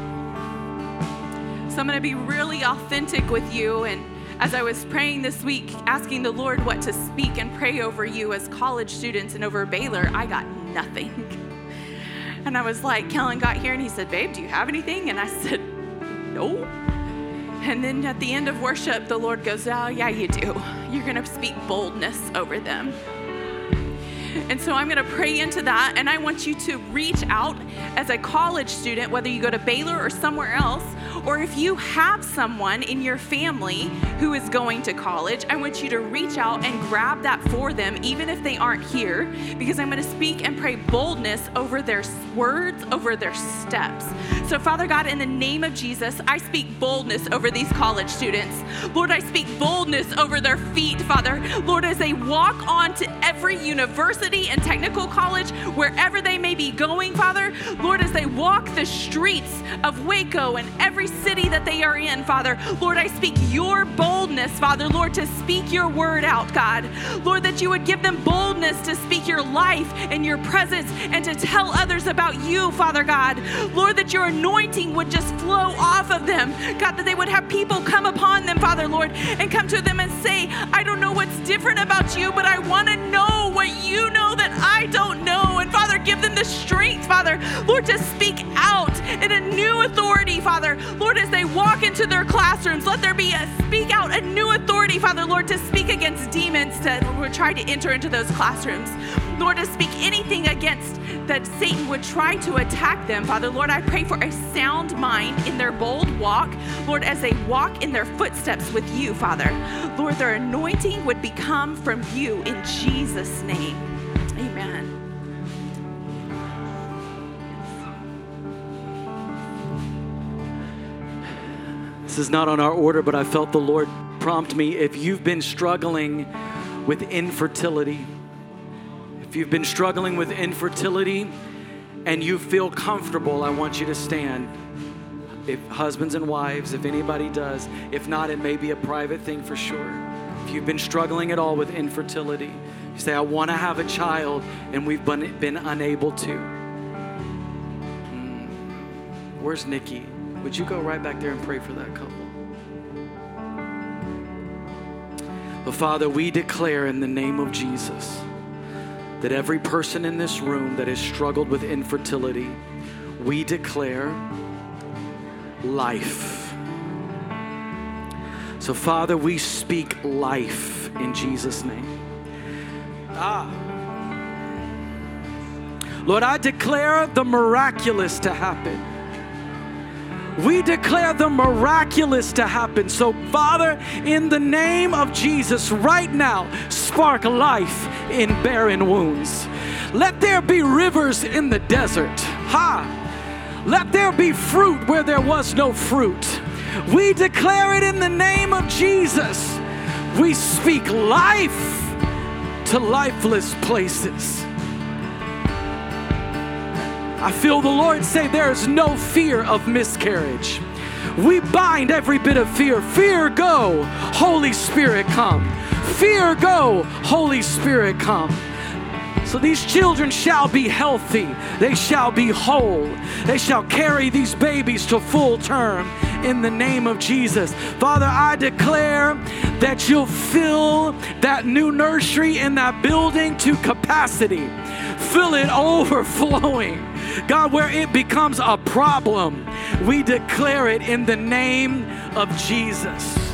So I'm going to be really authentic with you and as I was praying this week, asking the Lord what to speak and pray over you as college students and over Baylor, I got nothing. And I was like, Kellen got here and he said, Babe, do you have anything? And I said, No. And then at the end of worship, the Lord goes, Oh, yeah, you do. You're going to speak boldness over them. And so I'm going to pray into that. And I want you to reach out as a college student, whether you go to Baylor or somewhere else, Or if you have someone in your family who is going to college, I want you to reach out and grab that for them, even if they aren't here, because I'm going to speak and pray boldness over their words, over their steps. So, Father God, in the name of Jesus, I speak boldness over these college students. Lord, I speak boldness over their feet, Father. Lord, as they walk on to every university and technical college, wherever they may be going, Father, Lord, as they walk the streets of Waco and every city that they are in, Father, Lord, I speak your boldness, Father, Lord, to speak your word out, God. Lord, that you would give them boldness to speak your life and your presence and to tell others about you, Father God. Lord, that your anointing would just flow off of them. God, that they would have people come upon them, Father, Lord, and come to them and say, I don't know what's different about you, but I want to know what you know that I don't know. And Father, give them the strength, Father, Lord, to speak out in a new authority, Father. Lord, as they walk into their classrooms, let there be a speak out a new authority, Father, Lord, to speak against demons that try to enter into those classrooms. Lord, to speak anything against that Satan would try to attack them, Father. Lord, I pray for a sound mind in their bold walk, Lord, as they walk in their footsteps with you, Father. Lord, their anointing would become from you in Jesus' name. Amen. This is not on our order, but I felt the Lord prompt me. If you've been struggling with infertility, if you've been struggling with infertility and you feel comfortable, I want you to stand. If husbands and wives, if anybody does, if not, it may be a private thing for sure. If you've been struggling at all with infertility, you say, I want to have a child and we've been, been unable to. Hmm. Where's Nikki? Would you go right back there and pray for that couple? But Father, we declare in the name of Jesus that every person in this room that has struggled with infertility, we declare life. So, Father, we speak life in Jesus' name. Ah. Lord, I declare the miraculous to happen. We declare the miraculous to happen. So, Father, in the name of Jesus, right now, spark life in barren wounds. Let there be rivers in the desert. Ha! Let there be fruit where there was no fruit. We declare it in the name of Jesus. We speak life to lifeless places. I feel the Lord say there is no fear of miscarriage. We bind every bit of fear. Fear go, Holy Spirit come. Fear go, Holy Spirit come. So these children shall be healthy, they shall be whole, they shall carry these babies to full term in the name of Jesus. Father, I declare that you'll fill that new nursery in that building to capacity, fill it overflowing. God, where it becomes a problem, we declare it in the name of Jesus.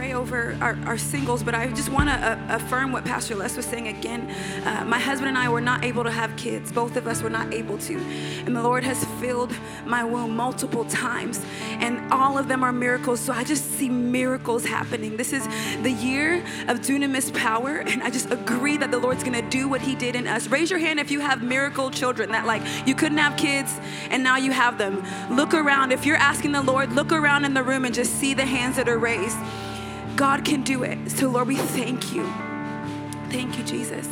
Pray over our, our, singles, but I just want to uh, affirm what Pastor Les was saying again. Uh, my husband and I were not able to have kids. Both of us were not able to. And the Lord has filled my womb multiple times, and all of them are miracles. So I just see miracles happening. This is the year of dunamis power, and I just agree that the Lord's going to do what He did in us. Raise your hand if you have miracle children that, like, you couldn't have kids, and now you have them. Look around. If you're asking the Lord, look around in the room and just see the hands that are raised. God can do it. So, Lord, we thank you. Thank you, Jesus.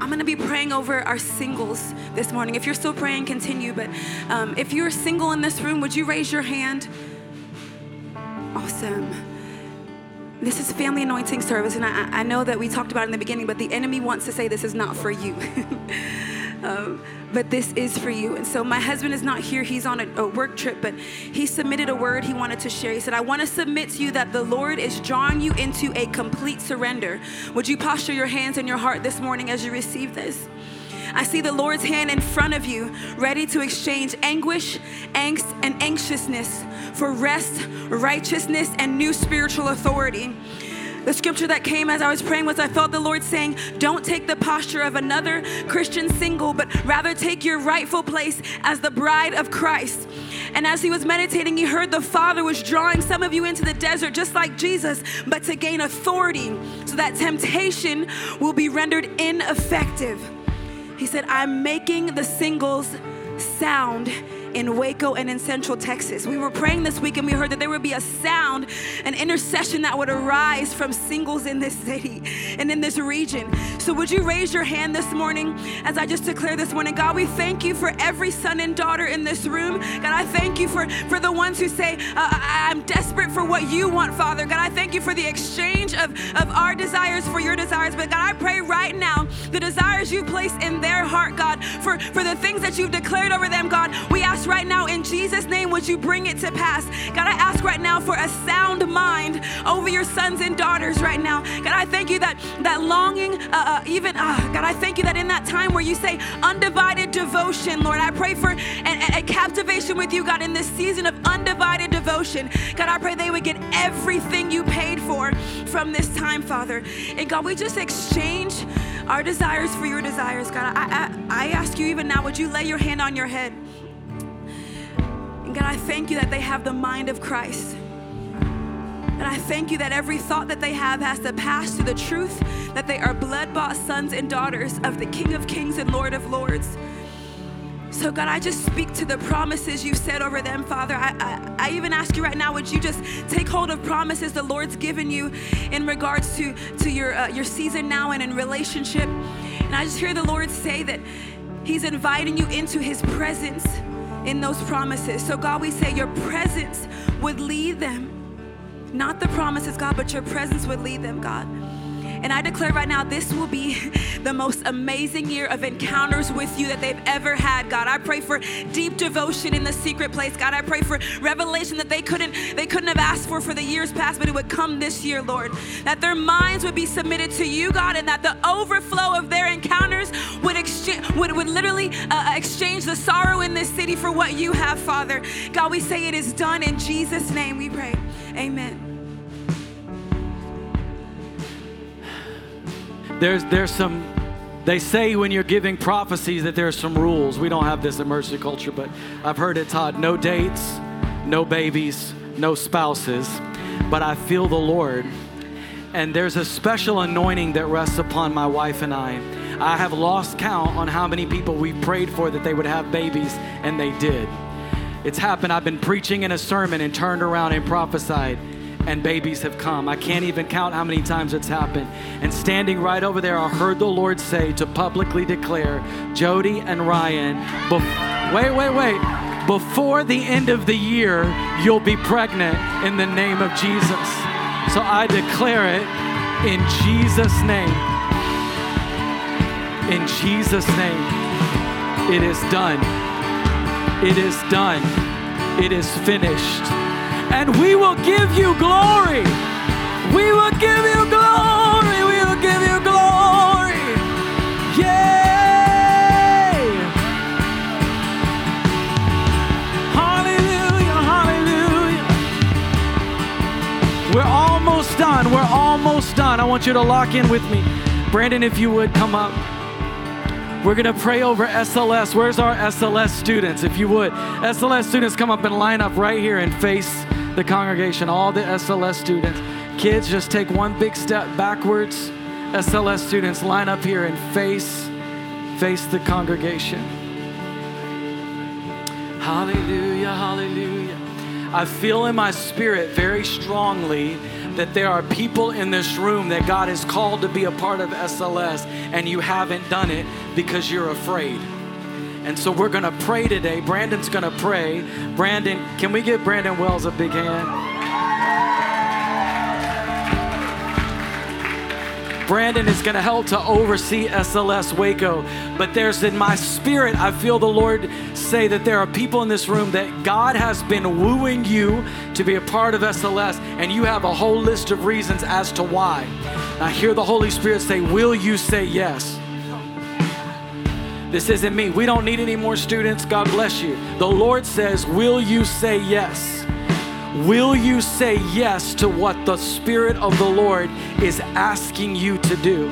I'm going to be praying over our singles this morning. If you're still praying, continue. But um, if you're single in this room, would you raise your hand? Awesome. This is family anointing service, and I, I know that we talked about in the beginning, but the enemy wants to say this is not for you. um, but this is for you. And so my husband is not here. He's on a, a, work trip, but he submitted a word he wanted to share. He said, I want to submit to you that the Lord is drawing you into a complete surrender. Would you posture your hands and your heart this morning as you receive this? I see the Lord's hand in front of you, ready to exchange anguish, angst, and anxiousness for rest, righteousness, and new spiritual authority. The scripture that came as I was praying was I felt the Lord saying, Don't take the posture of another Christian single, but rather take your rightful place as the bride of Christ. And as he was meditating, he heard the Father was drawing some of you into the desert, just like Jesus, but to gain authority so that temptation will be rendered ineffective. He said, I'm making the singles sound in Waco and in Central Texas. We were praying this week and we heard that there would be a sound, an intercession that would arise from singles in this city and in this region. So, would you raise your hand this morning as I just declare this morning? God, we thank you for every son and daughter in this room. God, I thank you for, for the ones who say, uh, I'm desperate for what you want, Father. God, I thank you for the exchange of, of our desires for your desires. But God, I pray right now the desires you place in their heart, God, for, for the things that you've declared over them, God, we ask right now in Jesus' name, would you bring it to pass? God, I ask right now for a sound mind over your sons and daughters right now. God, I thank you that that longing, uh, uh, even, uh, God, I thank you that in that time where you say undivided devotion, Lord, I pray for a, a captivation with you, God, in this season of undivided devotion. God, I pray they would get everything you paid for from this time, Father. And God, we just exchange our desires for your desires, God. I, I, I ask you even now, would you lay your hand on your head? God, I thank you that they have the mind of Christ. And I thank you that every thought that they have has to pass through the truth that they are blood bought sons and daughters of the King of Kings and Lord of Lords. So, God, I just speak to the promises you've said over them, Father. I, I, I, even ask you right now, would you just take hold of promises the Lord's given you in regards to, to your, uh, your season now and in relationship? And I just hear the Lord say that He's inviting you into His presence in those promises. So, God, we say your presence would lead them. Not the promises, God, but your presence would lead them, God. And I declare right now, this will be the most amazing year of encounters with you that they've ever had, God. I pray for deep devotion in the secret place, God. I pray for revelation that they couldn't they couldn't have asked for for the years past, but it would come this year, Lord. That their minds would be submitted to you, God, and that the overflow of their encounters would exchange would, would literally uh, exchange the sorrow in this city for what you have, Father. God, we say it is done in Jesus' name. We pray. Amen. There's, there's some, they say when you're giving prophecies that there's some rules. We don't have this in mercy culture, but I've heard it taught no dates, no babies, no spouses. But I feel the Lord. And there's a special anointing that rests upon my wife and I. I have lost count on how many people we prayed for that they would have babies, and they did. It's happened. I've been preaching in a sermon and turned around and prophesied and babies have come. I can't even count how many times it's happened. And standing right over there, I heard the Lord say to publicly declare, Jody and Ryan, wait, wait, wait. Before the end of the year, you'll be pregnant in the name of Jesus. So I declare it in Jesus' name. In Jesus' name, it is done. It is done. It is finished and we will give you glory. We will give you glory. We will give you glory. Yay! Hallelujah, hallelujah. We're almost done. We're almost done. I want you to lock in with me. Brandon, if you would come up. We're going to pray over SLS. Where's our SLS students? If you would, SLS students come up and line up right here and face the congregation, all the SLS students. Kids, just take one big step backwards. SLS students, line up here and face face the congregation. Hallelujah, hallelujah. I feel in my spirit very strongly that there are people in this room that God has called to be a part of SLS and you haven't done it because you're afraid. And so we're going to pray today. Brandon's going to pray. Brandon, can we give Brandon Wells a big hand? Brandon is going to help to oversee SLS Waco. But there's in my spirit, I feel the Lord say that there are people in this room that God has been wooing you to be a part of SLS, and you have a whole list of reasons as to why. I hear the Holy Spirit say, Will you say yes? This isn't me. We don't need any more students. God bless you. The Lord says, Will you say yes? Will you say yes to what the Spirit of the Lord is asking you to do?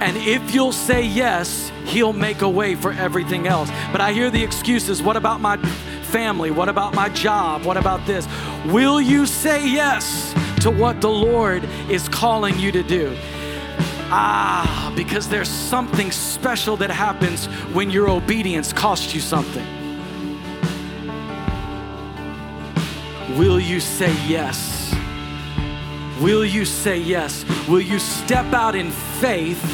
And if you'll say yes, He'll make a way for everything else. But I hear the excuses what about my family? What about my job? What about this? Will you say yes to what the Lord is calling you to do? Ah, because there's something special that happens when your obedience costs you something. Will you say yes? Will you say yes? Will you step out in faith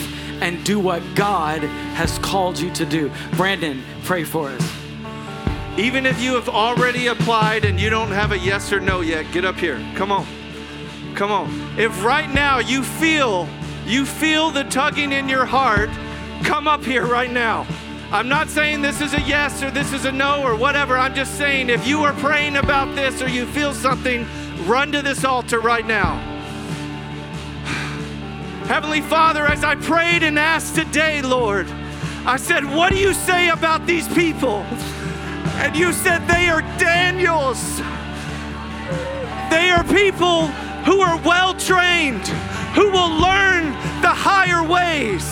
and do what God has called you to do? Brandon, pray for us. Even if you have already applied and you don't have a yes or no yet, get up here. Come on. Come on. If right now you feel you feel the tugging in your heart, come up here right now. I'm not saying this is a yes or this is a no or whatever. I'm just saying if you are praying about this or you feel something, run to this altar right now. Heavenly Father, as I prayed and asked today, Lord, I said, What do you say about these people? And you said they are Daniels. They are people who are well trained, who will learn the higher ways.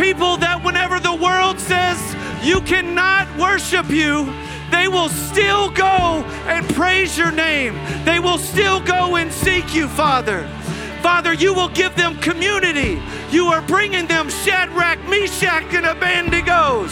People that whenever the world says you cannot worship you, they will still go and praise your name. They will still go and seek you, Father. Father, you will give them community. You are bringing them Shadrach, Meshach, and Abednego.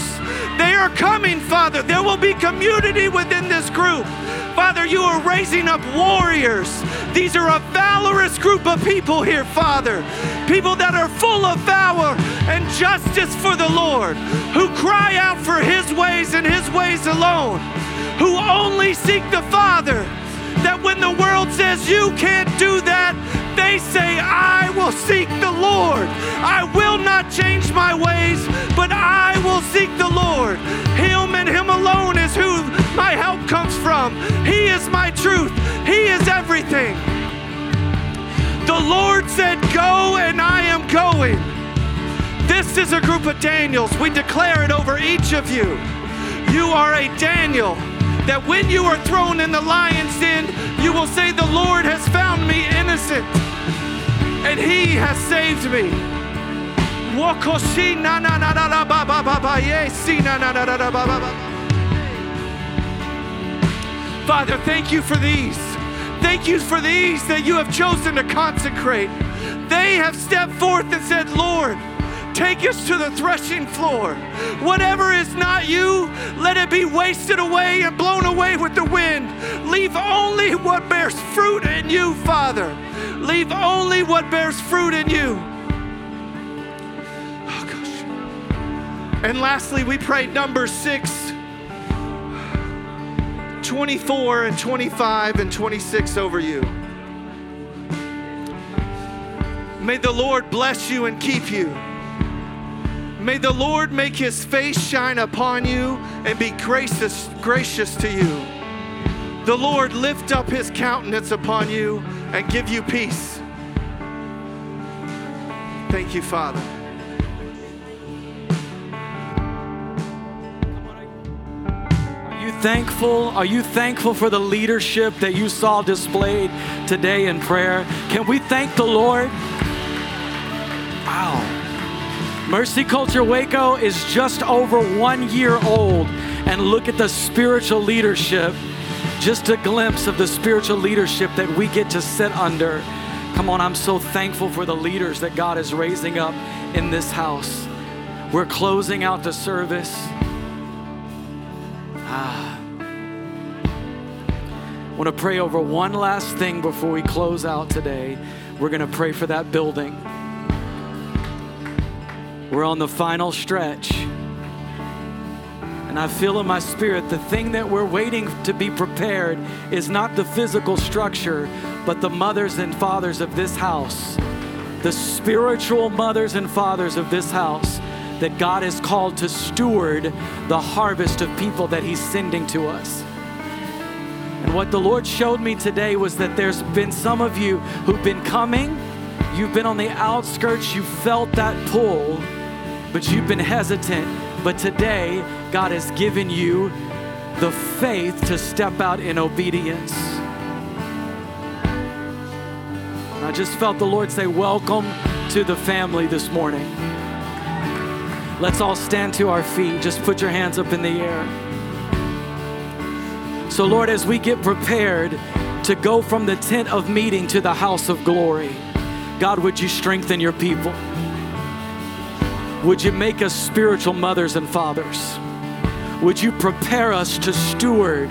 They are coming, Father. There will be community within this group. Father, you are raising up warriors. These are a valorous group of people here, Father. People that are full of valor and justice for the Lord, who cry out for His ways and His ways alone, who only seek the Father. That when the world says you can't do that, they say, I will seek the Lord. I will not change my ways, but I will seek the Lord. Him and Him alone is who my help comes from. He is my truth. He is everything. The Lord said, Go, and I am going. This is a group of Daniels. We declare it over each of you. You are a Daniel that when you are thrown in the lion's den, you will say, The Lord has found me innocent, and He has saved me. Father, thank you for these. Thank you for these that you have chosen to consecrate. They have stepped forth and said, Lord, Take us to the threshing floor. Whatever is not you, let it be wasted away and blown away with the wind. Leave only what bears fruit in you, Father. Leave only what bears fruit in you. Oh, gosh. And lastly, we pray number six. 24 and 25 and 26 over you. May the Lord bless you and keep you. May the Lord make his face shine upon you and be gracious, gracious to you. The Lord lift up his countenance upon you and give you peace. Thank you, Father. Are you thankful? Are you thankful for the leadership that you saw displayed today in prayer? Can we thank the Lord? Wow. Mercy Culture Waco is just over one year old, and look at the spiritual leadership. Just a glimpse of the spiritual leadership that we get to sit under. Come on, I'm so thankful for the leaders that God is raising up in this house. We're closing out the service. Ah. I want to pray over one last thing before we close out today. We're going to pray for that building. We're on the final stretch. And I feel in my spirit the thing that we're waiting to be prepared is not the physical structure, but the mothers and fathers of this house, the spiritual mothers and fathers of this house that God has called to steward the harvest of people that He's sending to us. And what the Lord showed me today was that there's been some of you who've been coming, you've been on the outskirts, you felt that pull, but you've been hesitant. But today, God has given you the faith to step out in obedience. I just felt the Lord say, Welcome to the family this morning. Let's all stand to our feet. Just put your hands up in the air. So, Lord, as we get prepared to go from the tent of meeting to the house of glory, God, would you strengthen your people? Would you make us spiritual mothers and fathers? Would you prepare us to steward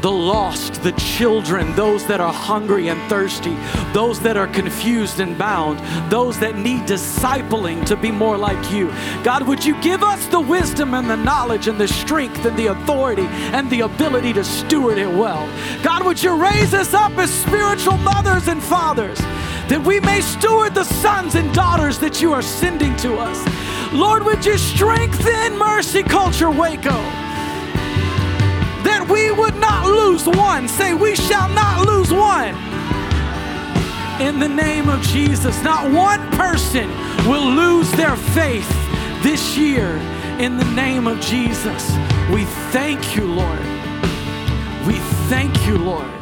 the lost, the children, those that are hungry and thirsty, those that are confused and bound, those that need discipling to be more like you. God, would you give us the wisdom and the knowledge and the strength and the authority and the ability to steward it well? God, would you raise us up as spiritual mothers and fathers that we may steward the sons and daughters that you are sending to us? Lord, would you strengthen Mercy Culture Waco? that we would not lose one. Say, we shall not lose one. In the name of Jesus, not one person will lose their faith this year. In the name of Jesus, we thank you, Lord. We thank you, Lord.